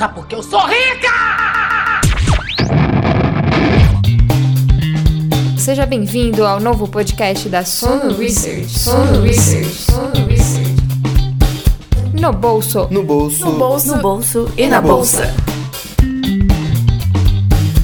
Sabe por que eu sou rica? Seja bem-vindo ao novo podcast da Sono Research. Sono Research. Sono Research. No bolso. No bolso. No bolso. No bolso e na bolsa.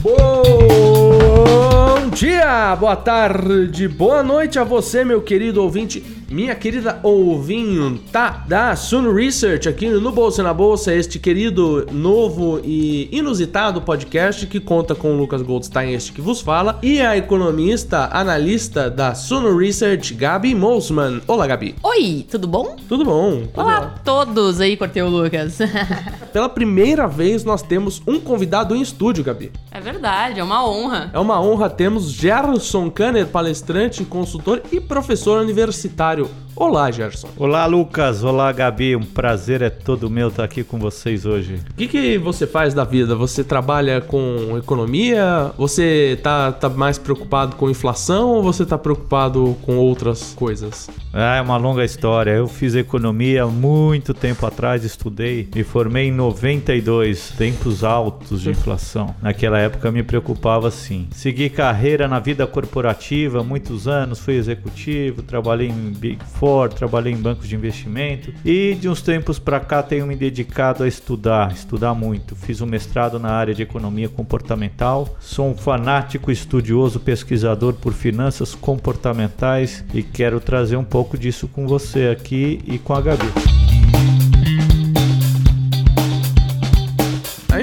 Bom dia, boa tarde, boa noite a você, meu querido ouvinte, minha querida ouvinta da Suno Research, aqui no Bolsa na Bolsa, este querido, novo e inusitado podcast que conta com o Lucas Goldstein, este que vos fala, e a economista, analista da Suno Research, Gabi Mosman. Olá, Gabi. Oi, tudo bom? Tudo bom? Tudo Olá bom. a todos aí, cortei o Lucas. Pela primeira vez nós temos um convidado em estúdio, Gabi. é verdade, é uma honra. É uma honra termos Gerson Kanner, palestrante, consultor e professor universitário. you. Olá, Gerson. Olá, Lucas. Olá, Gabi. Um prazer é todo meu estar aqui com vocês hoje. O que, que você faz da vida? Você trabalha com economia? Você tá, tá mais preocupado com inflação ou você tá preocupado com outras coisas? Ah, é uma longa história. Eu fiz economia muito tempo atrás, estudei, me formei em 92, tempos altos de inflação. Naquela época me preocupava sim. Segui carreira na vida corporativa, muitos anos, fui executivo, trabalhei em Big Four, trabalhei em bancos de investimento e de uns tempos para cá tenho me dedicado a estudar, estudar muito. Fiz um mestrado na área de economia comportamental, sou um fanático estudioso pesquisador por finanças comportamentais e quero trazer um pouco disso com você aqui e com a Gabi.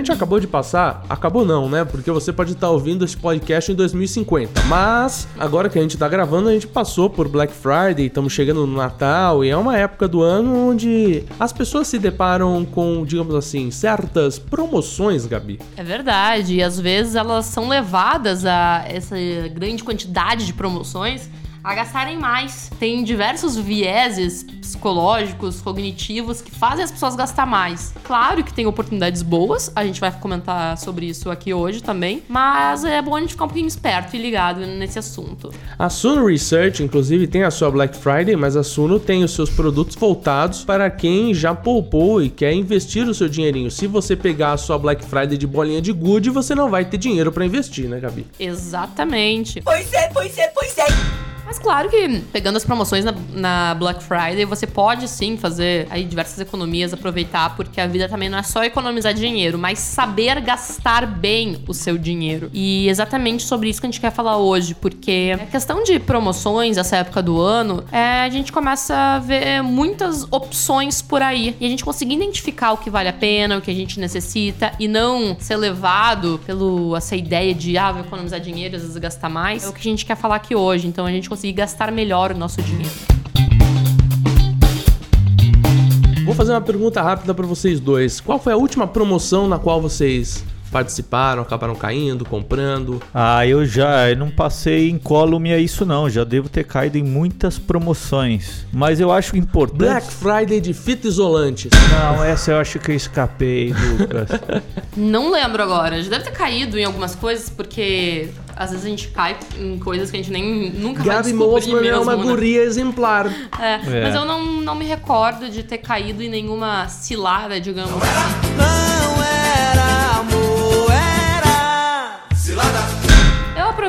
Gente acabou de passar, acabou não, né? Porque você pode estar ouvindo esse podcast em 2050. Mas agora que a gente tá gravando, a gente passou por Black Friday, estamos chegando no Natal e é uma época do ano onde as pessoas se deparam com, digamos assim, certas promoções, Gabi. É verdade, e às vezes elas são levadas a essa grande quantidade de promoções a gastarem mais. Tem diversos vieses psicológicos, cognitivos que fazem as pessoas gastar mais. Claro que tem oportunidades boas, a gente vai comentar sobre isso aqui hoje também, mas é bom a gente ficar um pouquinho esperto e ligado nesse assunto. A Suno Research, inclusive, tem a sua Black Friday, mas a Suno tem os seus produtos voltados para quem já poupou e quer investir o seu dinheirinho. Se você pegar a sua Black Friday de bolinha de gude, você não vai ter dinheiro para investir, né, Gabi? Exatamente. Pois é, pois é, pois é. Mas claro que pegando as promoções na, na, Black Friday, você pode sim fazer aí diversas economias, aproveitar, porque a vida também não é só economizar dinheiro, mas saber gastar bem o seu dinheiro. E exatamente sobre isso que a gente quer falar hoje, porque a questão de promoções, essa época do ano, é, a gente começa a ver muitas opções por aí. E a gente conseguir identificar o que vale a pena, o que a gente necessita, e não ser levado pelo essa ideia de, ah, vou economizar dinheiro, às vezes gastar mais, é o que a gente quer falar aqui hoje. Então a gente conseguir gastar melhor o nosso dinheiro. Vou fazer uma pergunta rápida para vocês dois. Qual foi a última promoção na qual vocês participaram, acabaram caindo, comprando? Ah, eu já eu não passei incólume a isso não, já devo ter caído em muitas promoções. Mas eu acho importante. Black Friday de fita isolante. Não, essa eu acho que eu escapei, Lucas. Não lembro agora. Já deve ter caído em algumas coisas, porque às vezes a gente cai em coisas que a gente nem nunca vai Gabi descobrir Mosman mesmo, é uma né? guria exemplar. É, É. mas eu não, não me recordo de ter caído em nenhuma cilada, digamos assim.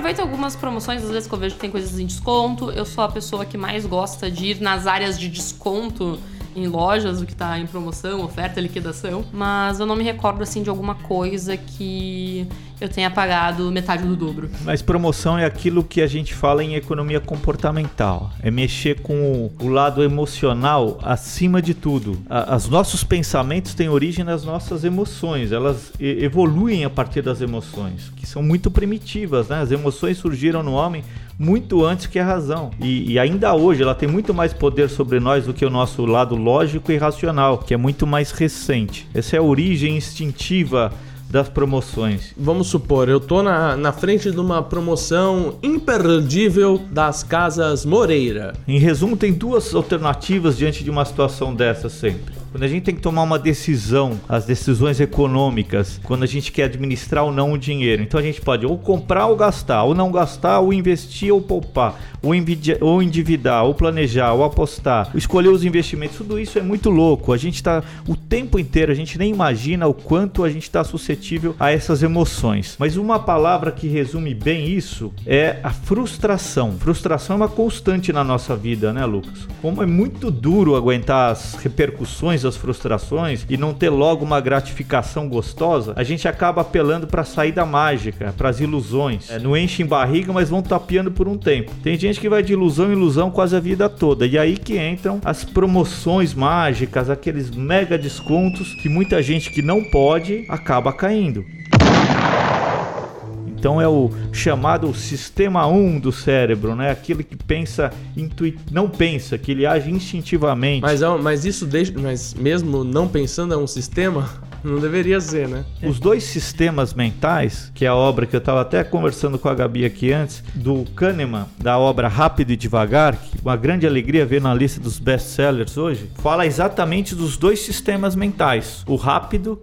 Aproveito algumas promoções, às vezes que eu vejo que tem coisas em desconto. Eu sou a pessoa que mais gosta de ir nas áreas de desconto em lojas, o que tá em promoção, oferta, liquidação. Mas eu não me recordo, assim, de alguma coisa que eu tenha pagado metade do dobro. Mas promoção é aquilo que a gente fala em economia comportamental. É mexer com o, lado emocional acima de tudo. Os nossos pensamentos têm origem nas nossas emoções. Elas evoluem a partir das emoções, que são muito primitivas, né? As emoções surgiram no homem muito antes que a razão. E, e ainda hoje ela tem muito mais poder sobre nós do que o nosso lado lógico e racional, que é muito mais recente. Essa é a origem instintiva das promoções. Vamos supor, eu tô na, na frente de uma promoção imperdível das Casas Moreira. Em resumo, tem duas alternativas diante de uma situação dessa sempre. Quando a gente tem que tomar uma decisão, as decisões econômicas, quando a gente quer administrar ou não o dinheiro. Então a gente pode ou comprar ou gastar, ou não gastar, ou investir ou poupar, ou, ou endividar, ou planejar, ou apostar, escolher os investimentos, tudo isso é muito louco. A gente tá o tempo inteiro, a gente nem imagina o quanto a gente está suscetível a essas emoções. Mas uma palavra que resume bem isso é a frustração. Frustração é uma constante na nossa vida, né, Lucas? Como é muito duro aguentar as repercussões das frustrações e não ter logo uma gratificação gostosa, a gente acaba apelando para a saída mágica, para as ilusões. É, não enchem barriga, mas vão tapeando por um tempo. Tem gente que vai de ilusão em ilusão quase a vida toda. E aí que entram as promoções mágicas, aqueles mega descontos que muita gente que não pode acaba caindo. Então é o chamado sistema 1 do cérebro, né? Aquele que pensa intui... não pensa, que ele age instintivamente. Mas, é mas isso deixa. Mas mesmo não pensando é um sistema, não deveria ser, né? Os dois sistemas mentais, que é a obra que eu estava até conversando com a Gabi aqui antes, do Kahneman, da obra Rápido e Devagar, que uma grande alegria ver na lista dos best-sellers hoje, fala exatamente dos dois sistemas mentais. O rápido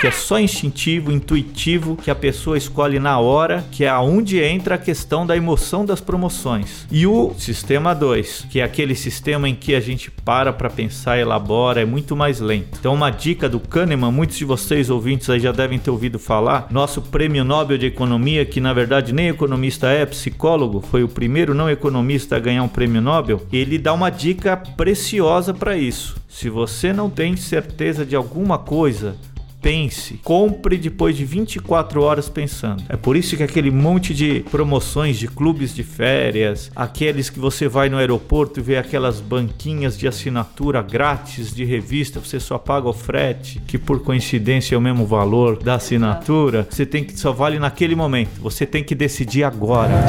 que é só instintivo, intuitivo, que a pessoa escolhe na hora, que é aonde entra a questão da emoção das promoções. E o sistema 2, que é aquele sistema em que a gente para para pensar, elabora, é muito mais lento. Então uma dica do Kahneman, muitos de vocês ouvintes aí já devem ter ouvido falar, nosso prêmio Nobel de Economia, que na verdade nem economista é, psicólogo, foi o primeiro não economista a ganhar um prêmio Nobel, ele dá uma dica preciosa para isso. Se você não tem certeza de alguma coisa, pense, compre depois de 24 horas pensando. É por isso que aquele monte de promoções de clubes de férias, aqueles que você vai no aeroporto e vê aquelas banquinhas de assinatura grátis de revista, você só paga o frete, que por coincidência é o mesmo valor da assinatura, você tem que só vale naquele momento. Você tem que decidir agora.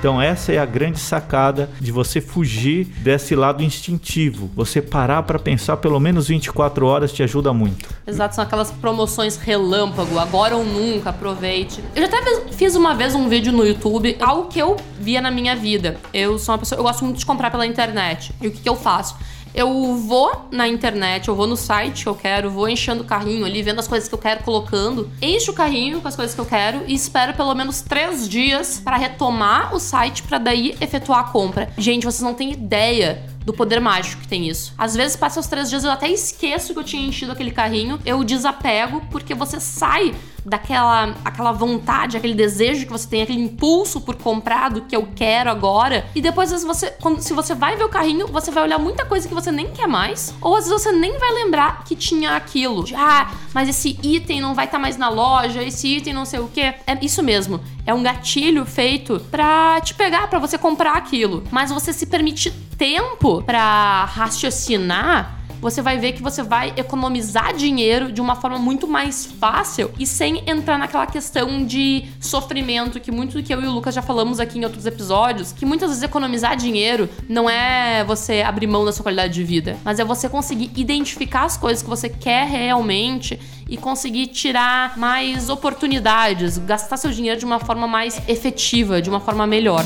Então essa é a grande sacada de você fugir desse lado instintivo. Você parar para pensar pelo menos 24 horas te ajuda muito. Exato, são aquelas promoções relâmpago, agora ou nunca, aproveite. Eu já até fiz- fiz uma vez um vídeo no YouTube, algo que eu via na minha vida. Eu sou uma pessoa, eu gosto muito de comprar pela internet. E o que, que eu faço? Eu vou na internet, eu vou no site que eu quero, vou enchendo o carrinho ali, vendo as coisas que eu quero, colocando, encho o carrinho com as coisas que eu quero e espero pelo menos três dias para retomar o site para daí efetuar a compra. Gente, vocês não têm ideia do poder mágico que tem isso. Às vezes passa os três dias eu até esqueço que eu tinha enchido aquele carrinho, eu desapego porque você sai daquela aquela vontade, aquele desejo que você tem, aquele impulso por comprar do que eu quero agora. E depois às vezes você, quando, se você vai ver o carrinho, você vai olhar muita coisa que você nem quer mais, ou às vezes você nem vai lembrar que tinha aquilo. De, ah, mas esse item não vai estar mais na loja, esse item não sei o que. É isso mesmo. É um gatilho feito pra te pegar, pra você comprar aquilo. Mas você se permite tempo pra raciocinar você vai ver que você vai economizar dinheiro de uma forma muito mais fácil e sem entrar naquela questão de sofrimento que muito do que eu e o Lucas já falamos aqui em outros episódios, que muitas vezes economizar dinheiro não é você abrir mão da sua qualidade de vida, mas é você conseguir identificar as coisas que você quer realmente e conseguir tirar mais oportunidades, gastar seu dinheiro de uma forma mais efetiva, de uma forma melhor.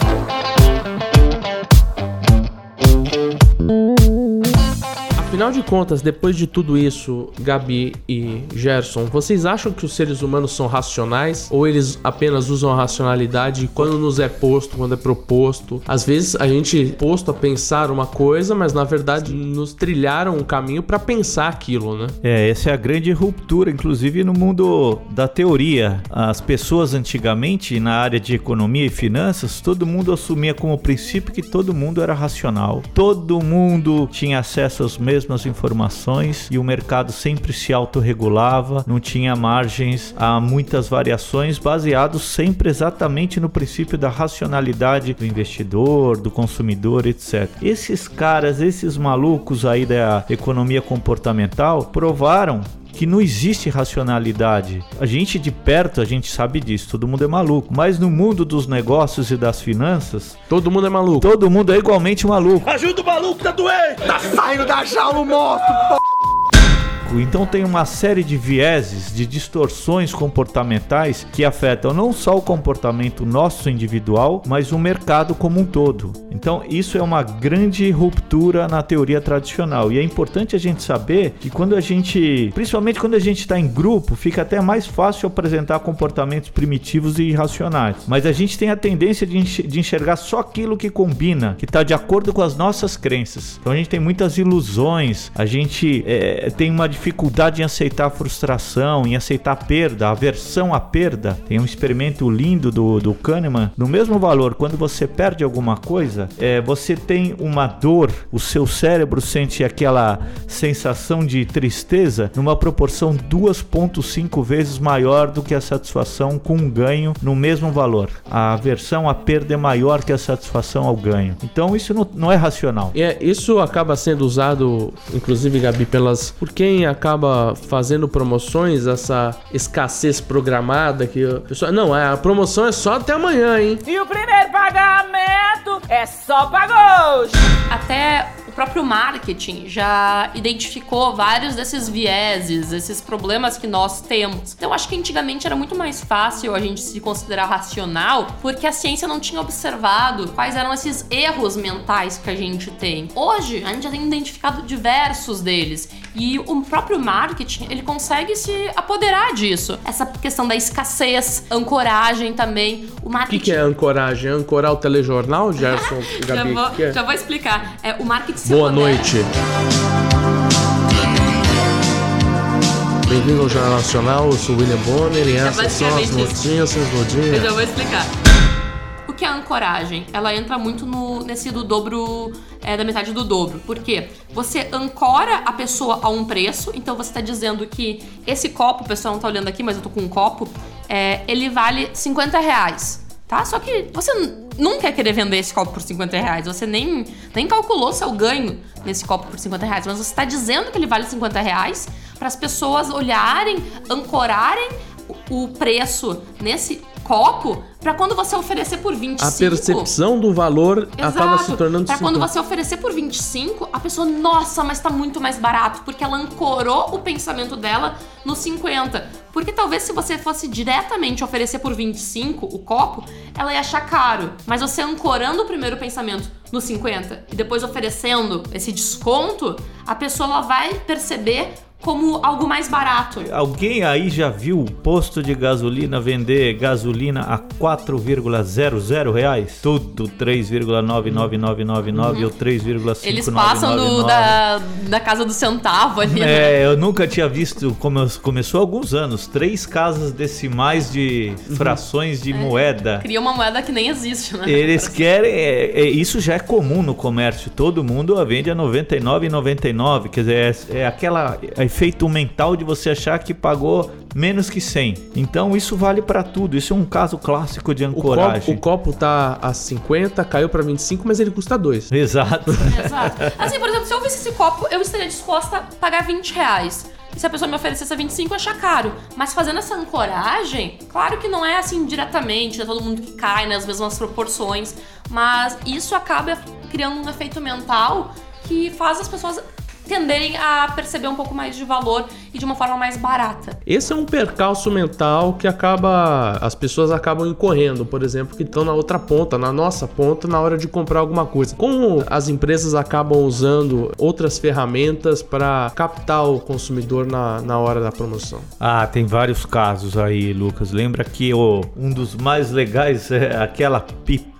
Afinal de contas, depois de tudo isso, Gabi e Gerson, vocês acham que os seres humanos são racionais ou eles apenas usam a racionalidade quando nos é posto, quando é proposto? Às vezes a gente é posto a pensar uma coisa, mas na verdade nos trilharam um caminho para pensar aquilo, né? É, essa é a grande ruptura, inclusive no mundo da teoria. As pessoas antigamente, na área de economia e finanças, todo mundo assumia como princípio que todo mundo era racional. Todo mundo tinha acesso às mesmas informações e o mercado sempre se autorregulava, não tinha margens a muitas variações, baseados sempre exatamente no princípio da racionalidade do investidor, do consumidor, etc. Esses caras, esses malucos aí da economia comportamental, provaram que não existe racionalidade. A gente de perto, a gente sabe disso, todo mundo é maluco. Mas no mundo dos negócios e das finanças, Todo mundo é maluco. todo mundo é igualmente maluco. Ajuda o maluco, tá doente! Tá saindo da jaula o monstro! Então tem uma série de vieses, de distorções comportamentais que afetam não só o comportamento nosso individual, mas o mercado como um todo. Então, isso é uma grande ruptura na teoria tradicional. E é importante a gente saber que quando a gente, principalmente quando a gente está em grupo, fica até mais fácil apresentar comportamentos primitivos e irracionais. Mas a gente tem a tendência de enxergar só aquilo que combina, que está de acordo com as nossas crenças. Então a gente tem muitas ilusões, a gente é, tem uma dificuldade em aceitar a frustração, em aceitar a perda, aversão à perda. Tem um experimento lindo do, do Kahneman. No mesmo valor, quando você perde alguma coisa, é, você tem uma dor, o seu cérebro sente aquela sensação de tristeza numa proporção 2,5 vezes maior do que a satisfação com um ganho no mesmo valor. A aversão à perda é maior que a satisfação ao ganho. Então isso não, não é racional. É, isso acaba sendo usado, inclusive, Gabi, pelas por quem acaba fazendo promoções, essa escassez programada que a pessoa. Não, a promoção é só até amanhã, hein? E o primeiro pagamento é só pra hoje. Até o próprio marketing já identificou vários desses vieses, esses problemas que nós temos. Então, acho que antigamente era muito mais fácil a gente se considerar racional, porque a ciência não tinha observado quais eram esses erros mentais que a gente tem. Hoje, a gente já tem identificado diversos deles. E o próprio marketing, ele consegue se apoderar disso. Essa questão da escassez, ancoragem também. O O marketing que, que é ancoragem? Ancorar o telejornal, Gerson e já Gabi? vou, é? já vou explicar. É, o marketing se Boa noite. Bem-vindo ao Jornal Nacional, eu sou o William Bonner e essas são as isso. notícias do Eu já vou explicar. O que é a ancoragem? Ela entra muito no, nesse do dobro, é, da metade do dobro. Por quê? Você ancora a pessoa a um preço, então você tá dizendo que esse copo, o pessoal não tá olhando aqui, mas eu tô com um copo, é, ele vale 50 reais. Tá? Só que você n- não quer querer vender esse copo por 50 reais. Você nem, nem calculou seu ganho nesse copo por 50 reais. Mas você está dizendo que ele vale 50 reais para as pessoas olharem, ancorarem o, preço nesse copo para quando você oferecer por 25. A percepção do valor acaba se tornando Pra quando 50. você oferecer por 25, a pessoa, nossa, mas tá muito mais barato, porque ela ancorou o pensamento dela no 50. Porque talvez se você fosse diretamente oferecer por 25 o copo, ela ia achar caro. Mas você ancorando o primeiro pensamento no 50 e depois oferecendo esse desconto, a pessoa vai perceber como algo mais barato. Alguém aí já viu o posto de gasolina vender gasolina a 4,00 reais? Tudo 3,99999 ou 3,59999. Eles passam do- da, da casa do centavo ali, né? É, eu nunca tinha visto, como começou há alguns anos, três casas decimais de frações É. de moeda. Cria uma moeda que nem existe, né? Eles querem, é, é, isso já é comum no comércio. Todo mundo a vende a 99,99. Quer dizer, é, é aquela é efeito mental de você achar que pagou menos que 100. Então isso vale pra tudo. Isso é um caso clássico de O copo, ancoragem. o copo tá a 50, caiu pra 25, mas ele custa 2. Exato. Exato. Assim, por exemplo, se eu visse esse copo, eu estaria disposta a pagar 20 reais. E se a pessoa me oferecesse 25, eu achar caro. Mas fazendo essa ancoragem, claro que não é assim diretamente, é todo mundo que cai nas mesmas proporções. Mas isso acaba criando um efeito mental que faz as pessoas tenderem a perceber um pouco mais de valor e de uma forma mais barata. Esse é um percalço mental que acaba. As pessoas acabam incorrendo, por exemplo, que estão na outra ponta, na nossa ponta, na hora de comprar alguma coisa. Como as empresas acabam usando outras ferramentas para captar o consumidor na, na hora da promoção? Ah, tem vários casos aí, Lucas. Lembra que o, um dos mais legais é aquela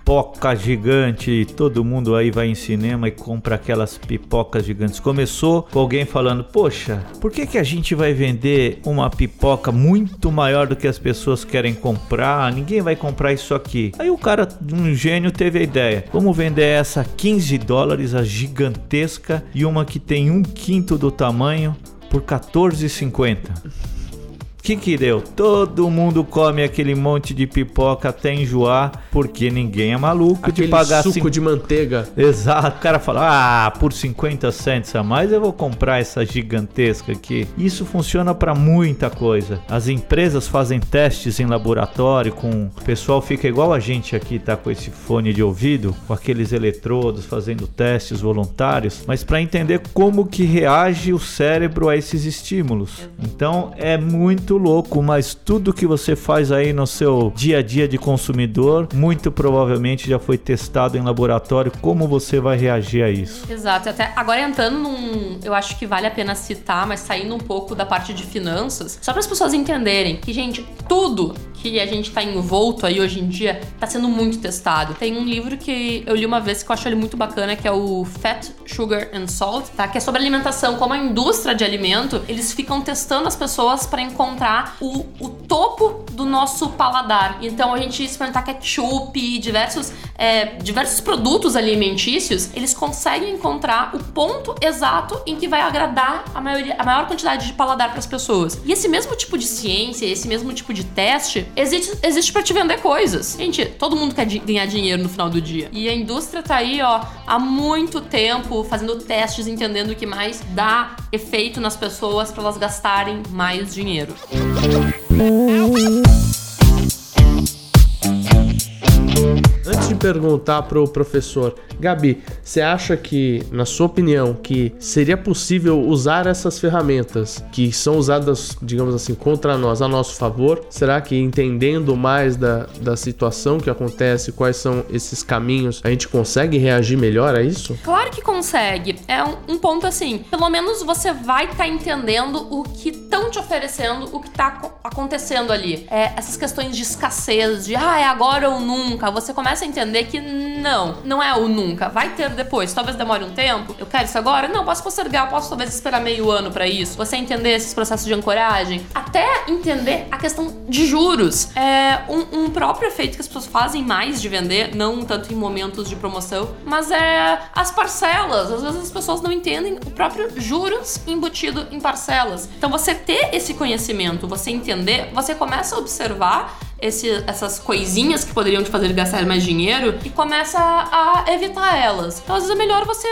pipoca gigante. Todo mundo aí vai em cinema e compra aquelas pipocas gigantes. Começou com alguém falando: Poxa, por que, que a gente vai vender uma pipoca muito maior do que as pessoas querem comprar? Ninguém vai comprar isso aqui. Aí o cara, um gênio, teve a ideia: Vamos vender essa 15 dólares, a gigantesca, e uma que tem um quinto do tamanho por 14,50. Que que deu? Todo mundo come aquele monte de pipoca até enjoar, porque ninguém é maluco Aquele de pagar suco cinco- de manteiga. Exato, o cara fala: "Ah, por 50 cents a mais eu vou comprar essa gigantesca aqui". Isso funciona para muita coisa. As empresas fazem testes em laboratório com o pessoal fica igual a gente aqui tá com esse fone de ouvido, com aqueles eletrodos fazendo testes voluntários, mas para entender como que reage o cérebro a esses estímulos. Então é muito louco, mas tudo que você faz aí no seu dia a dia de consumidor, muito provavelmente já foi testado em laboratório como você vai reagir a isso. Exato, até agora entrando num. Eu acho que vale a pena citar, mas saindo um pouco da parte de finanças, só para as pessoas entenderem que, gente, tudo que a gente tá envolto aí hoje em dia tá sendo muito testado. Tem um livro que eu li uma vez que eu acho ele muito bacana, que é o Fat, Sugar and Salt, tá? Que é sobre alimentação, como a indústria de alimento, eles ficam testando as pessoas para encontrar o, o topo do nosso paladar. Então a gente experimentar ketchup diversos, é, diversos produtos alimentícios, eles conseguem encontrar o ponto exato em que vai agradar a, maioria, a maior quantidade de paladar para as pessoas. E esse mesmo tipo de ciência, esse mesmo tipo de teste, existe, existe para te vender coisas. Gente, todo mundo quer ganhar dinheiro no final do dia. E a indústria tá aí, ó, há muito tempo fazendo testes, entendendo o que mais dá efeito nas pessoas para elas gastarem mais dinheiro. Antes de perguntar pro professor, Gabi, você acha que, na sua opinião, que seria possível usar essas ferramentas que são usadas, digamos assim, contra nós, a nosso favor? Será que entendendo mais da, da situação que acontece, quais são esses caminhos, a gente consegue reagir melhor a isso? Claro que consegue. É um, um ponto assim. Pelo menos você vai estar entendendo o que estão te oferecendo, o que tá aco- acontecendo ali. É, essas questões de escassez, de ah, é agora ou nunca. Você começa a entender que não, não é o nunca. Vai ter depois. Talvez demore um tempo. Eu quero isso agora? Não, posso postergar. Posso talvez esperar meio ano pra isso. Você entender esses processos de ancoragem. Até entender a questão de juros. É um, um próprio efeito que as pessoas fazem mais de vender, não tanto em momentos de promoção, mas é as parcelas. Às vezes as pessoas não entendem o próprio juros embutido em parcelas. Então você ter esse conhecimento, você entender, você começa a observar esse- essas coisinhas que poderiam te fazer gastar mais dinheiro e começa a evitar elas. Então, às vezes é melhor você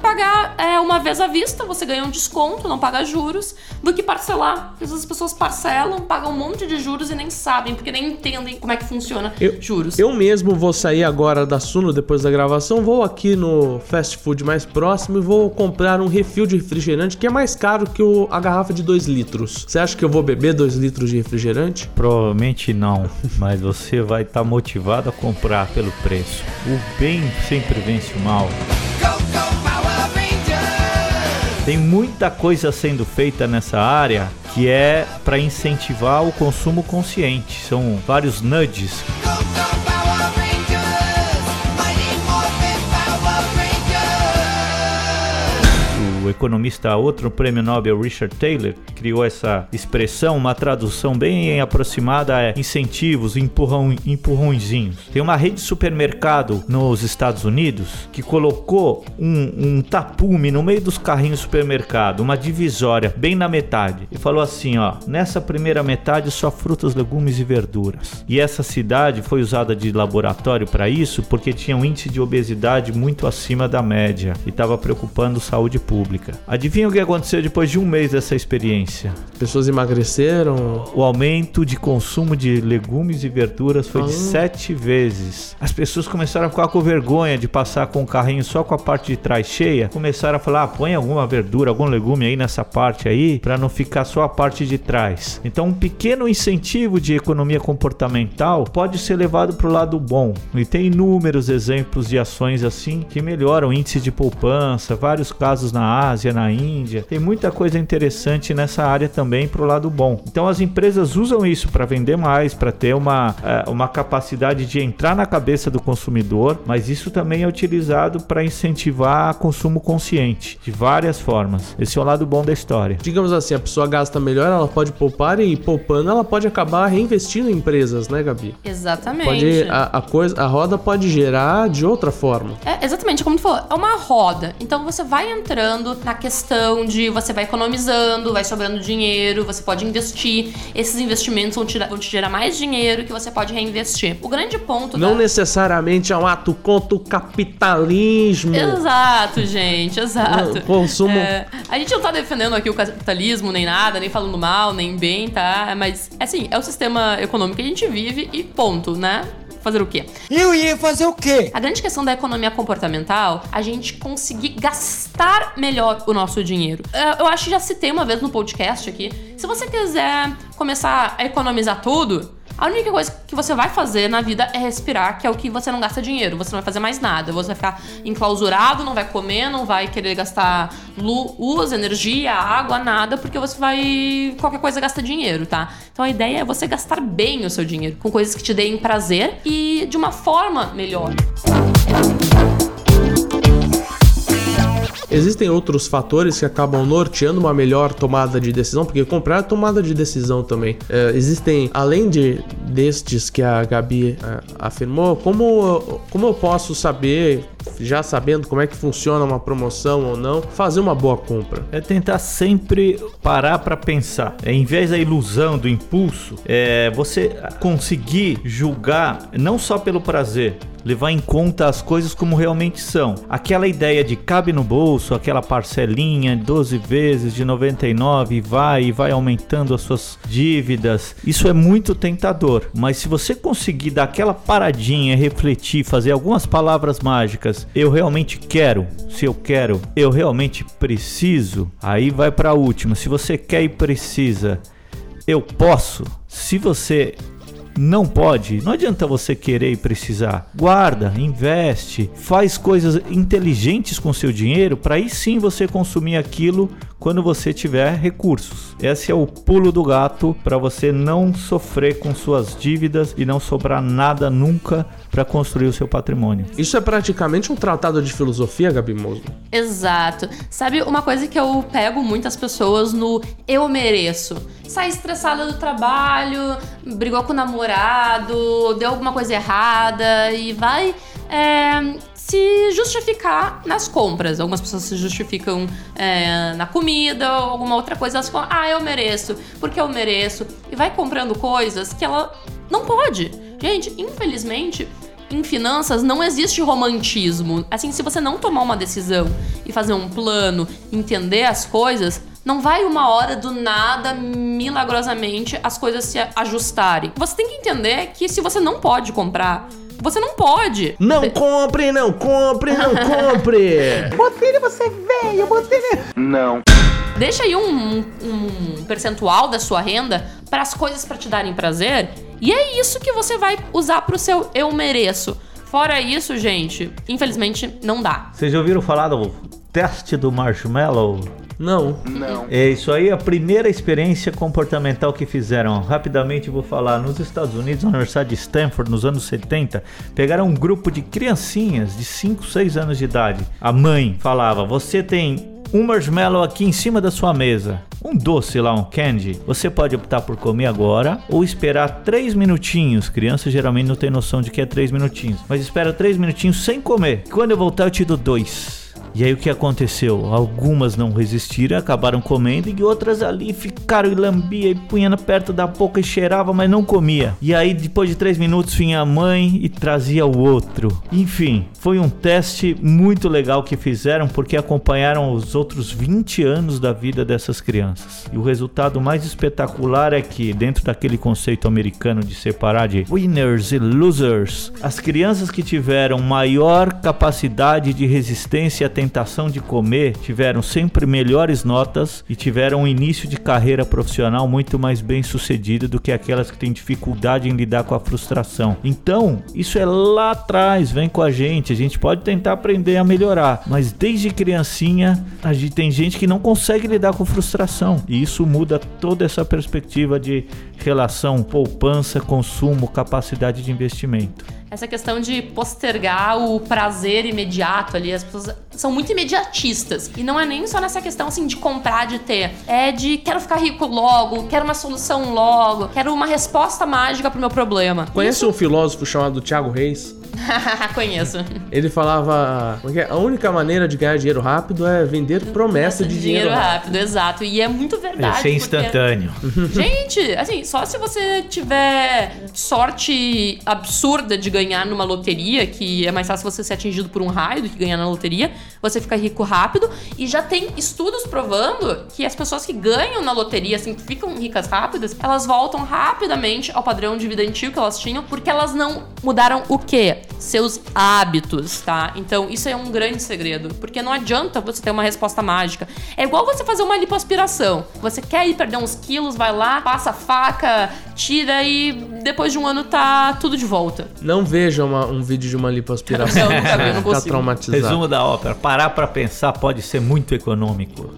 pagar é, uma vez à vista, você ganha um desconto, não paga juros, do que parcelar. Às vezes as pessoas parcelam, pagam um monte de juros e nem sabem, porque nem entendem como é que funciona Eu- juros. Eu mesmo vou sair agora da Suno depois da gravação, vou aqui no fast food mais próximo e vou comprar um refil de refrigerante que é mais caro que o- a garrafa de 2 litros. Você acha que eu vou beber 2 litros de refrigerante? Provavelmente não, mas você vai estar motivado a comprar pelo preço. O bem sempre vence o mal. Tem muita coisa sendo feita nessa área que é para incentivar o consumo consciente. São vários nudges economista, outro prêmio Nobel, Richard Taylor, criou essa expressão, uma tradução bem aproximada é incentivos, empurrão, empurrõezinhos. Tem uma rede de supermercado nos Estados Unidos que colocou um, um tapume no meio dos carrinhos de supermercado, uma divisória bem na metade, e falou assim: ó, nessa primeira metade só frutas, legumes e verduras. E essa cidade foi usada de laboratório para isso porque tinha um índice de obesidade muito acima da média e estava preocupando saúde pública. Adivinha o que aconteceu depois de um mês dessa experiência? Pessoas emagreceram? O aumento de consumo de legumes e verduras foi de Ah. sete vezes. As pessoas começaram a ficar com vergonha de passar com o carrinho só com a parte de trás cheia. Começaram a falar: ah, põe alguma verdura, algum legume aí nessa parte aí, para não ficar só a parte de trás. Então, um pequeno incentivo de economia comportamental pode ser levado para o lado bom. E tem inúmeros exemplos de ações assim que melhoram o índice de poupança, vários casos na Ásia, na Índia. Tem muita coisa interessante nessa área também para o lado bom. Então as empresas usam isso para vender mais, para ter uma, eh, uma capacidade de entrar na cabeça do consumidor, mas isso também é utilizado para incentivar consumo consciente de várias formas. Esse é o lado bom da história. Digamos assim, a pessoa gasta melhor, ela pode poupar e poupando ela pode acabar reinvestindo em empresas, né, Gabi? Exatamente. Pode, a, a coisa, a roda pode gerar de outra forma. É, exatamente, como tu falou, é uma roda. Então você vai entrando, na questão de você vai economizando, vai sobrando dinheiro, você pode investir. Esses investimentos vão te, vão te gerar mais dinheiro que você pode reinvestir. O grande ponto Não da... necessariamente é um ato contra o capitalismo. Exato, gente, exato. Não, consumo- É, a gente não tá defendendo aqui o capitalismo, nem nada, nem falando mal, nem bem, tá? Mas, assim, é o sistema econômico que a gente vive e ponto, né? Fazer o quê? Eu ia fazer o quê? A grande questão da economia comportamental, a gente conseguir gastar melhor o nosso dinheiro. É, Eu acho que já citei uma vez no podcast aqui. Se você quiser começar a economizar tudo, a única coisa que você vai fazer na vida é respirar, que é o que você não gasta dinheiro. Você não vai fazer mais nada. Você vai ficar enclausurado, não vai comer, não vai querer gastar lu- luz, energia, água, nada, porque você vai. qualquer coisa gasta dinheiro, tá? Então a ideia é você gastar bem o seu dinheiro, com coisas que te deem prazer e de uma forma melhor. Existem outros fatores que acabam norteando uma melhor tomada de decisão, porque comprar é tomada de decisão também. É, existem, além de destes que a Gabi é, afirmou, como, como eu posso saber, já sabendo como é que funciona uma promoção ou não, fazer uma boa compra? É tentar sempre parar para pensar. É, em vez da ilusão, do impulso, é você conseguir julgar não só pelo prazer, levar em conta as coisas como realmente são. Aquela ideia de cabe no bolso, aquela parcelinha 12 vezes de 99 e vai e vai aumentando as suas dívidas. Isso é muito tentador, mas se você conseguir dar aquela paradinha, refletir, fazer algumas palavras mágicas, eu realmente quero, se eu quero, eu realmente preciso, aí vai para a última. Se você quer e precisa, eu posso. Se você não pode, não adianta você querer e precisar. Guarda, investe, faz coisas inteligentes com seu dinheiro para aí sim você consumir aquilo quando você tiver recursos. Esse é o pulo do gato para você não sofrer com suas dívidas e não sobrar nada nunca para construir o seu patrimônio. Isso é praticamente um tratado de filosofia, Gabi Moso. Exato. Sabe uma coisa que eu pego muitas pessoas no eu mereço? Sai estressada do trabalho, brigou com o namorado, deu alguma coisa errada e vai é, se justificar nas compras. Algumas pessoas se justificam é, na comida ou alguma outra coisa. Elas falam, ah, eu mereço, porque eu mereço. E vai comprando coisas que ela não pode. Gente, infelizmente, em finanças não existe romantismo. Assim, se você não tomar uma decisão e fazer um plano, entender as coisas, não vai uma hora do nada, milagrosamente, as coisas se ajustarem. Você tem que entender que se você não pode comprar, você não pode. Não compre, não compre, não compre! Botei você veio, botei Deixa aí um, um percentual da sua renda para as coisas para te darem prazer. E é isso que você vai usar pro seu eu mereço. Fora isso, gente, infelizmente não dá. Vocês já ouviram falar do teste do marshmallow? Não. É isso aí, a primeira experiência comportamental que fizeram. Rapidamente vou falar. Nos Estados Unidos, na Universidade de Stanford, nos anos 70, pegaram um grupo de criancinhas de 5, 6 anos de idade. A mãe falava: Você tem um marshmallow aqui em cima da sua mesa. Um doce lá, um candy. Você pode optar por comer agora ou esperar 3 minutinhos. Criança geralmente não tem noção de que é 3 minutinhos. Mas espera 3 minutinhos sem comer. Quando eu voltar, eu te dou dois. E aí o que aconteceu? Algumas não resistiram, acabaram comendo e outras ali ficaram e lambia e punha perto da boca e cheirava, mas não comia. E aí depois de três minutos vinha a mãe e trazia o outro. Enfim, foi um teste muito legal que fizeram porque acompanharam os outros 20 anos da vida dessas crianças. E o resultado mais espetacular é que dentro daquele conceito americano de separar de winners e losers, as crianças que tiveram maior capacidade de resistência tentação de comer tiveram sempre melhores notas e tiveram um início de carreira profissional muito mais bem sucedido do que aquelas que têm dificuldade em lidar com a frustração. Então, isso é lá atrás, vem com a gente, a gente pode tentar aprender a melhorar, mas desde criancinha a gente tem gente que não consegue lidar com frustração e isso muda toda essa perspectiva de relação poupança, consumo, capacidade de investimento. Essa questão de postergar o prazer imediato ali, as pessoas são muito imediatistas. E não é nem só nessa questão assim de comprar, de ter. É de quero ficar rico logo, quero uma solução logo, quero uma resposta mágica pro meu problema. Conhece um filósofo chamado Thiago Reis? Conheço. Ele falava. é é? A única maneira de ganhar dinheiro rápido é vender promessa de dinheiro, rápido. exato. E é muito verdade. Esse é porque- instantâneo. Gente, assim, só se você tiver sorte absurda de ganhar numa loteria, que é mais fácil você ser atingido por um raio do que ganhar na loteria, você fica rico rápido. E já tem estudos provando que as pessoas que ganham na loteria, assim, que ficam ricas rápidas, elas voltam rapidamente ao padrão de vida antigo que elas tinham, porque elas não mudaram o quê? Seus hábitos, tá? Então, isso é um grande segredo, porque não adianta você ter uma resposta mágica. É igual você fazer uma lipoaspiração. Você quer ir perder uns quilos, vai lá, passa a faca, tira e depois de um ano tá tudo de volta. Não veja uma- um vídeo de uma lipoaspiração. Eu nunca vi, não Ficar consigo. traumatizado. Resumo da ópera. Parar pra pensar pode ser muito econômico.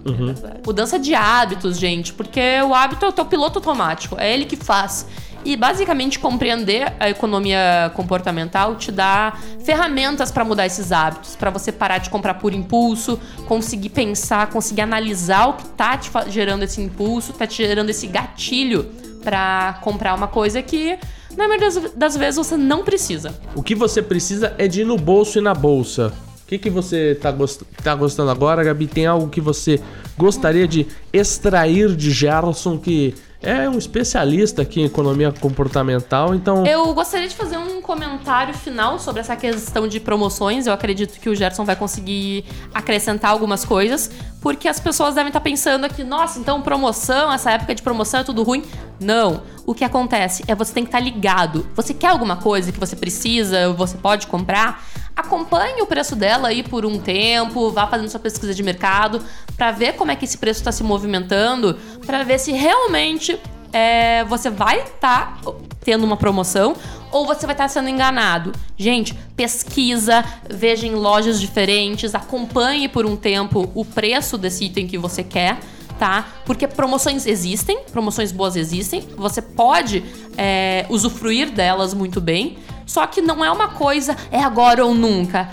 Mudança de hábitos, gente, porque o hábito é o teu piloto automático, é ele que faz. E basicamente compreender a economia comportamental te dá ferramentas para mudar esses hábitos, para você parar de comprar por impulso, conseguir pensar, conseguir analisar o que tá te gerando esse impulso, tá te gerando esse gatilho para comprar uma coisa que na maioria das, das vezes você não precisa. O que você precisa é de ir no bolso e na bolsa. O que, que você tá, gost... tá gostando agora, Gabi? Tem algo que você gostaria de extrair de Gerson, que é um especialista aqui em economia comportamental, então. Eu gostaria de fazer um comentário final sobre essa questão de promoções. Eu acredito que o Gerson vai conseguir acrescentar algumas coisas, porque as pessoas devem estar pensando aqui, nossa, então promoção, essa época de promoção é tudo ruim. Não. O que acontece é você tem que estar ligado. Você quer alguma coisa que você precisa, você pode comprar? Acompanhe o preço dela aí por um tempo, vá fazendo sua pesquisa de mercado para ver como é que esse preço está se movimentando, para ver se realmente é, você vai estar tendo uma promoção ou você vai estar sendo enganado. Gente, pesquisa, veja em lojas diferentes, acompanhe por um tempo o preço desse item que você quer. Tá? Porque promoções existem, promoções boas existem, você pode é, usufruir delas muito bem, só que não é uma coisa é agora ou nunca.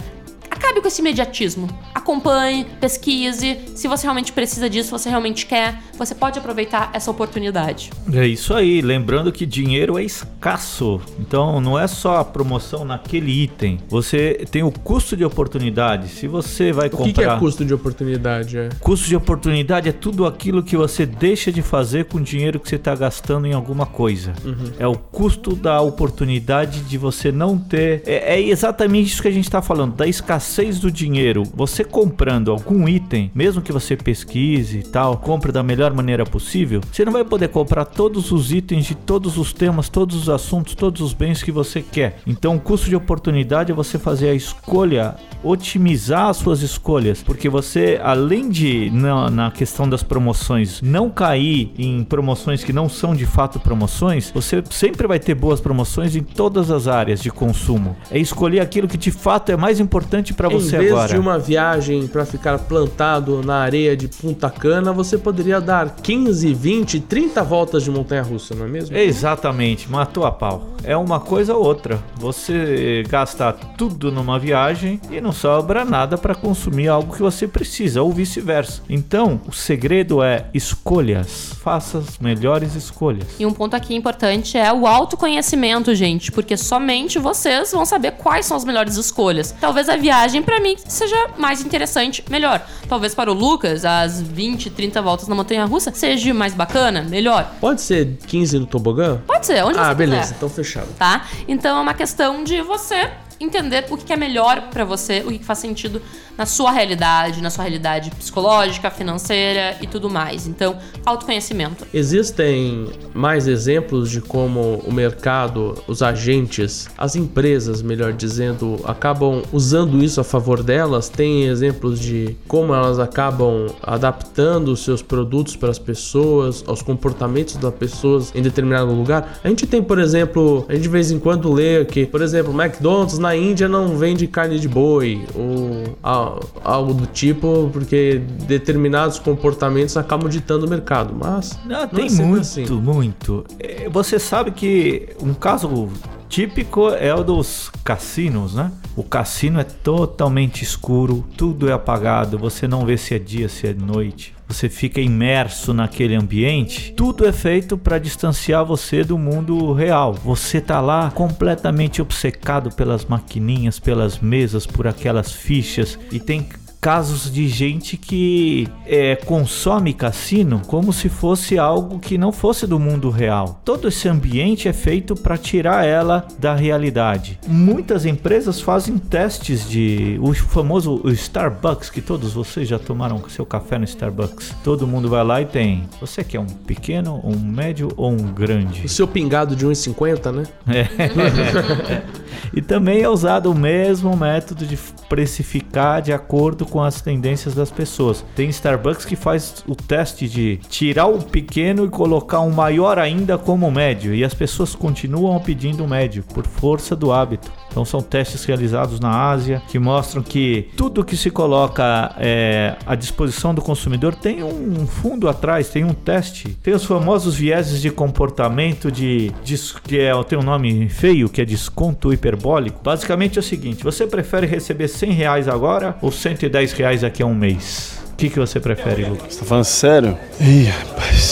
Acabe com esse imediatismo. Acompanhe, pesquise. Se você realmente precisa disso, você realmente quer, você pode aproveitar essa oportunidade. É isso aí, lembrando que dinheiro é escasso. Então não é só a promoção naquele item. Você tem o custo de oportunidade. Se você vai O que, comprar. que é custo de oportunidade? É? Custo de oportunidade é tudo aquilo que você deixa de fazer com o dinheiro que você está gastando em alguma coisa. É o custo da oportunidade de você não ter. É, é exatamente isso que a gente está falando, da escassez do dinheiro. Você comprando algum item, mesmo que você pesquise e tal, compre da melhor maneira possível, você não vai poder comprar todos os itens de todos os temas, todos os assuntos, todos os bens que você quer. Então, o custo de oportunidade é você fazer a escolha, otimizar as suas escolhas, porque você, além de na, na questão das promoções, não cair em promoções que não são de fato promoções, você sempre vai ter boas promoções em todas as áreas de consumo. É escolher aquilo que de fato é mais importante Em você vez agora. de uma viagem para ficar plantado na areia de Punta Cana, você poderia dar 15, 20, 30 voltas de montanha russa, não é mesmo? Exatamente, matou a pau. É uma coisa ou outra. Você gasta tudo numa viagem e não sobra nada para consumir algo que você precisa, ou vice-versa. Então, o segredo é escolhas. Faça as melhores escolhas. E um ponto aqui importante é o autoconhecimento, gente, porque somente vocês vão saber quais são as melhores escolhas. Talvez a viagem para mim seja mais interessante, melhor. Talvez para o Lucas as 20, 30 voltas na montanha russa seja mais bacana, melhor. Pode ser 15 no tobogã? Pode ser, onde Ah, você beleza, quiser. então fechado. tá? Então é uma questão de você entender o que é melhor pra você, o que que faz sentido na sua realidade, na sua realidade psicológica, financeira e tudo mais. Então, autoconhecimento. Existem mais exemplos de como o mercado, os agentes, as empresas, melhor dizendo, acabam usando isso a favor delas? Tem exemplos de como elas acabam adaptando os seus produtos para as pessoas, aos comportamentos das pessoas em determinado lugar? A gente tem, por exemplo, a gente de vez em quando lê que, por exemplo, McDonald's na Índia não vende carne de boi ou a- algo do tipo, porque determinados comportamentos acabam ditando o mercado. Mas Não, não tem é muito, assim. muito. É, Você sabe que um caso típico é o dos cassinos, né? O cassino é totalmente escuro, tudo é apagado, você não vê se é dia, se é noite. Você fica imerso naquele ambiente. Tudo é feito para distanciar você do mundo real. Você tá lá completamente obcecado pelas maquininhas, pelas mesas, por aquelas fichas e tem casos de gente que é, consome cassino como se fosse algo que não fosse do mundo real. Todo esse ambiente é feito para tirar ela da realidade. Muitas empresas fazem testes de o famoso o Starbucks que todos vocês já tomaram seu café no Starbucks. Todo mundo vai lá e tem. Você quer um pequeno, um médio ou um grande? O seu pingado de 1,50, né? É. e também é usado o mesmo método de precificar de acordo com as tendências das pessoas. Tem Starbucks que faz o teste de tirar o pequeno e colocar um maior ainda como médio, e as pessoas continuam pedindo médio por força do hábito. Então são testes realizados na Ásia que mostram que tudo que se coloca é, à disposição do consumidor tem um fundo atrás, tem um teste. Tem os famosos vieses de comportamento de, de que é, tem um nome feio que é desconto hiperbólico. Basicamente é o seguinte: você prefere receber 100 reais agora ou 110 reais daqui a um mês? O que, que você prefere, Lucas? Você tá falando sério? Ih, rapaz.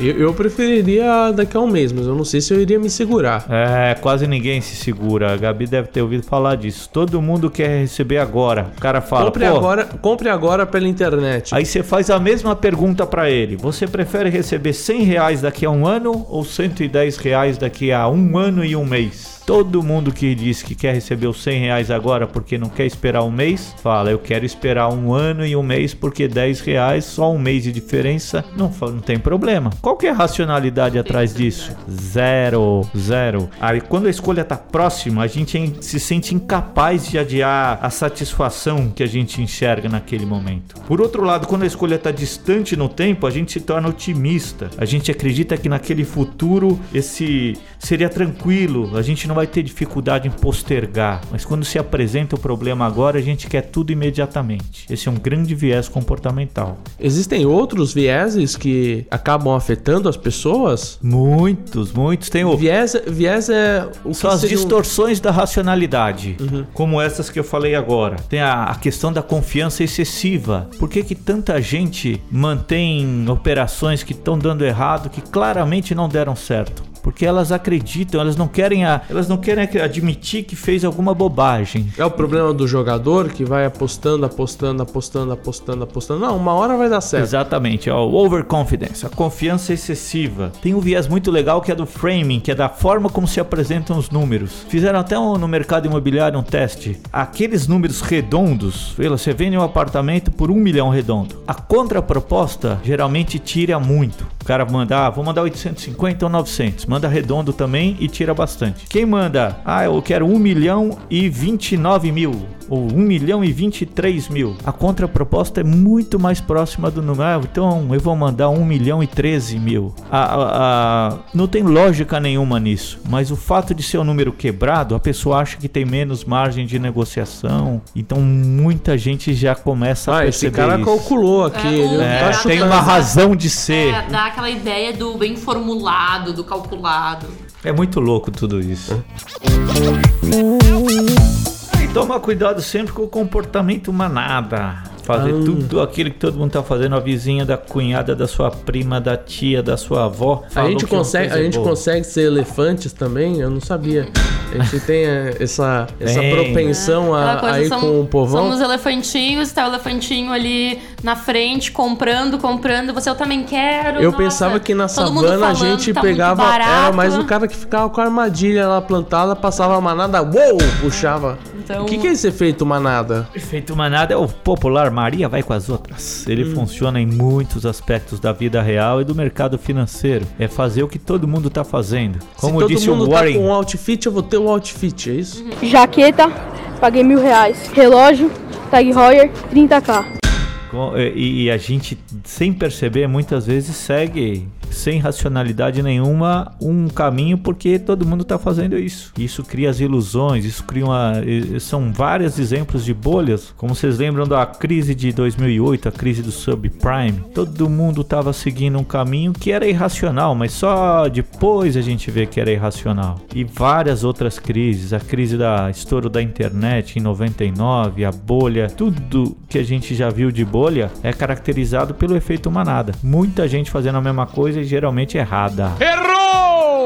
Eu, eu preferiria daqui a um mês, mas eu não sei se eu iria me segurar. É, quase ninguém se segura. A Gabi deve ter ouvido falar disso. Todo mundo quer receber agora. O cara fala, compre, agora, compre agora pela internet. Aí você faz a mesma pergunta pra ele. Você prefere receber 100 reais daqui a um ano ou 110 reais daqui a um ano e um mês? Todo mundo que diz que quer receber os 100 reais agora porque não quer esperar um mês, fala, eu quero esperar um ano e um mês porque 10 reais, só um mês de diferença, não, não tem problema. Qual que é a racionalidade atrás disso? Zero, zero. Aí quando a escolha tá próxima, a gente en- se sente incapaz de adiar a satisfação que a gente enxerga naquele momento. Por outro lado, quando a escolha tá distante no tempo, a gente se torna otimista. A gente acredita que naquele futuro esse seria tranquilo, a gente não vai ter dificuldade em postergar. Mas quando se apresenta o problema agora, a gente quer tudo imediatamente. Esse é um grande viés comportamental. Existem outros vieses que acabam afetando as pessoas? Muitos, muitos. Tem o Viés, viés é o São as seria um- distorções da racionalidade, como essas que eu falei agora. Tem a, a questão da confiança excessiva. Por que, que tanta gente mantém operações que estão dando errado, que claramente não deram certo? Porque elas acreditam, elas não querem, a, elas não querem admitir que fez alguma bobagem. É o problema do jogador que vai apostando, apostando, apostando, apostando, apostando. Não, uma hora vai dar certo. Exatamente, ó, o overconfidence, a confiança excessiva. Tem um viés muito legal que é do framing, que é da forma como se apresentam os números. Fizeram até um- no mercado imobiliário um teste. Aqueles números redondos, você vende um apartamento por um milhão redondo. A contraproposta geralmente tira muito. O cara manda, ah, vou mandar 850 ou 900. Manda redondo também e tira bastante. Quem manda, ah, eu quero 1 milhão e 29 mil ou 1 milhão e 23 mil. A contraproposta é muito mais próxima do número. Ah, então eu vou mandar 1 milhão e 13 mil. A, a- a- não tem lógica nenhuma nisso. Mas o fato de ser um número quebrado, a pessoa acha que tem menos margem de negociação. Então muita gente já começa a Ah, esse perceber cara isso. calculou aqui. É, ele É, tá tem uma razão de ser. É, dá aquela ideia do bem formulado, do calculado. É muito louco tudo isso. E toma cuidado sempre com o comportamento manada. Fazer Ah. tudo aquilo que todo mundo tá fazendo, a vizinha, da cunhada, da sua prima, da tia, da sua avó. A gente, uma consegue, a é gente boa. consegue ser elefantes também? Eu não sabia. A gente tem é, essa, essa Tem. propensão Aquela a, coisa, a ir são- com o povão. Somos elefantinhos, tá o elefantinho ali na frente, comprando, comprando. Você, eu também quero. Eu nossa, pensava que na todo savana a gente tá pegava. Era mais o cara que ficava com a armadilha lá plantada, passava a manada, uou, puxava. Então- O que, que é esse efeito manada? Efeito manada é o popular Maria vai com as outras. Ele Hum. funciona em muitos aspectos da vida real e do mercado financeiro. É fazer o que todo mundo tá fazendo. Como Se todo disse mundo o tá Warren. com um outfit, eu vou ter um outfit, é isso? Jaqueta, paguei mil reais. Relógio, Tag Heuer, 30k. Com- E, e a gente, sem perceber, muitas vezes segue sem racionalidade nenhuma um caminho porque todo mundo está fazendo isso. Isso cria as ilusões, isso cria uma. São vários exemplos de bolhas. Como vocês lembram da crise de 2008, a crise do subprime, todo mundo estava seguindo um caminho que era irracional, mas só depois a gente vê que era irracional. E várias outras crises, a crise da estouro da internet em 99, a bolha, tudo que a gente já viu de bolha é caracterizado pelo efeito manada. Muita gente fazendo a mesma coisa e geralmente errada.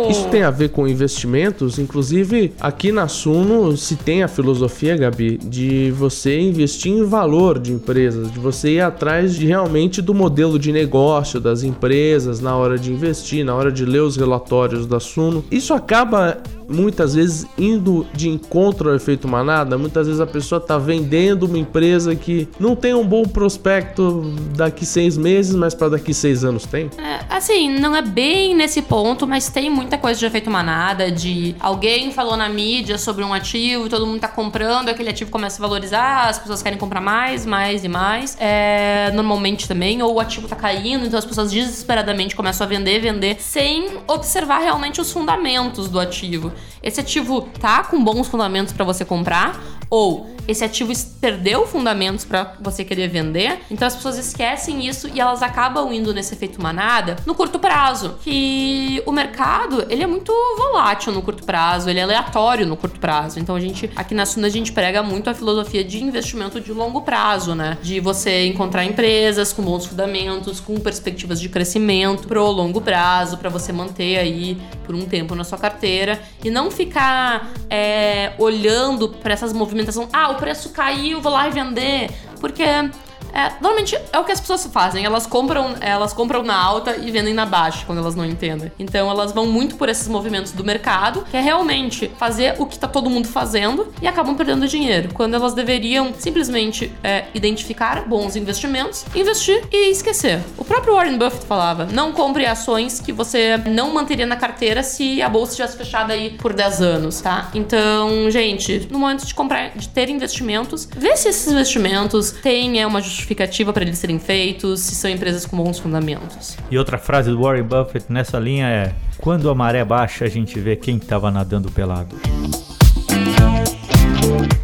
Isso tem a ver com investimentos, inclusive aqui na Suno se tem a filosofia, Gabi, de você investir em valor de empresas, de você ir atrás de realmente do modelo de negócio das empresas na hora de investir, na hora de ler os relatórios da Suno. Isso acaba muitas vezes indo de encontro ao efeito manada, muitas vezes a pessoa está vendendo uma empresa que não tem um bom prospecto daqui seis meses, mas para daqui seis anos tem. É, assim, não é bem nesse ponto, mas tem muita coisa de efeito manada, de alguém falou na mídia sobre um ativo, todo mundo tá comprando, aquele ativo começa a valorizar, as pessoas querem comprar mais, mais e mais. É, normalmente também, ou o ativo tá caindo, então as pessoas desesperadamente começam a vender, vender, sem observar realmente os fundamentos do ativo. Esse ativo tá com bons fundamentos para você comprar ou esse ativo perdeu fundamentos para você querer vender. Então as pessoas esquecem isso e elas acabam indo nesse efeito manada no curto prazo. Que o mercado, ele é muito volátil no curto prazo, ele é aleatório no curto prazo. Então a gente aqui na Suna a gente prega muito a filosofia de investimento de longo prazo, né? De você encontrar empresas com bons fundamentos, com perspectivas de crescimento pro longo prazo, para você manter aí por um tempo na sua carteira e não ficar é, olhando para essas movimentações. Ah, o preço caiu, vou lá e vender. Porque é, normalmente é o que as pessoas fazem. Elas compram, elas compram na alta e vendem na baixa quando elas não entendem. Então elas vão muito por esses movimentos do mercado, que é realmente fazer o que tá todo mundo fazendo e acabam perdendo dinheiro. Quando elas deveriam simplesmente é, identificar bons investimentos, investir e esquecer. O próprio Warren Buffett falava: não compre ações que você não manteria na carteira se a bolsa tivesse fechada aí por 10 anos, tá? Então, gente, no momento de comprar, de ter investimentos, vê se esses investimentos têm é, uma justificativa justificativa para eles serem feitos, se são empresas com bons fundamentos. E outra frase do Warren Buffett nessa linha é: quando a maré baixa, a gente vê quem estava nadando pelado.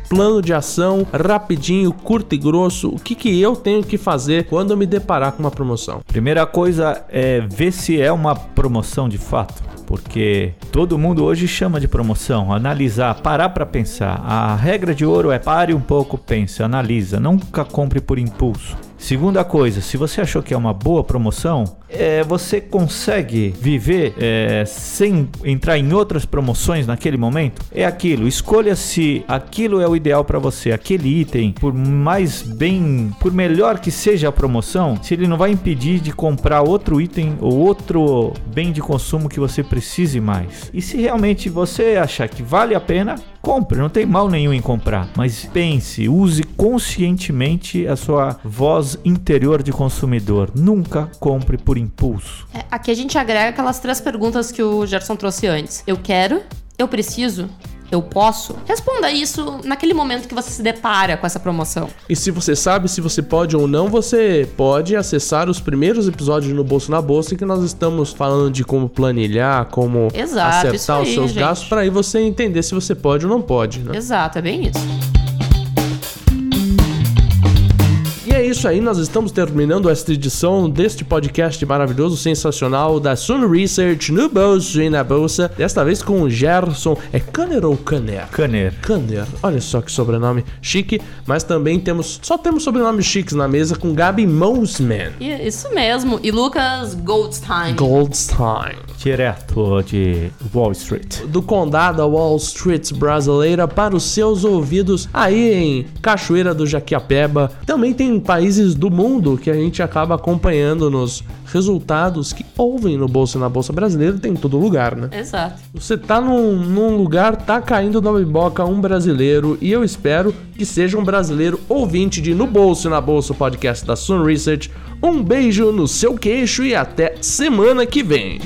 Plano de ação, rapidinho, curto e grosso. O que, que eu tenho que fazer quando eu me deparar com uma promoção? Primeira coisa é ver se é uma promoção de fato porque todo mundo hoje chama de promoção. Analisar, parar para pensar. A regra de ouro é pare um pouco, pense, analisa, nunca compre por impulso. Segunda coisa, se você achou que é uma boa promoção, é, você consegue viver é, sem entrar em outras promoções naquele momento? É aquilo. Escolha se aquilo é o ideal para você. Aquele item, por mais bem, por melhor que seja a promoção, se ele não vai impedir de comprar outro item ou outro bem de consumo que você precise mais. E se realmente você achar que vale a pena, compre. Não tem mal nenhum em comprar. Mas pense, use conscientemente a sua voz interior de consumidor. Nunca compre por impulso. É, aqui a gente agrega aquelas três perguntas que o Gerson trouxe antes. Eu quero, eu preciso, eu posso? Responda isso naquele momento que você se depara com essa promoção. E se você sabe se você pode ou não, você pode acessar os primeiros episódios no Bolso na Bolsa que nós estamos falando de como planilhar, como Exato, acertar os aí, seus gente. gastos para aí você entender se você pode ou não pode, né? Exato, é bem isso. Isso aí, nós estamos terminando esta edição deste podcast maravilhoso, sensacional da Sun Research no bolso e na bolsa. Desta vez com o Gerson. É Kanner ou Kanner? Caner. Kanner. Olha só que sobrenome chique. Mas também temos. Só temos sobrenomes chiques na mesa com Gabi Mosman. Isso mesmo. E Lucas Goldstein. Goldstein. Direto de Wall Street. do condado Wall Street brasileira para os seus ouvidos aí em Cachoeira do Jaquiapeba. Também tem países do mundo que a gente acaba acompanhando nos resultados que ouvem no Bolsa e na Bolsa Brasileira, tem em todo lugar, né? Exato. Você tá num, num lugar, tá caindo na biboca um brasileiro e eu espero que seja um brasileiro ouvinte de No Bolso na Bolsa, podcast da Sun Research. Um beijo no seu queixo e até semana que vem.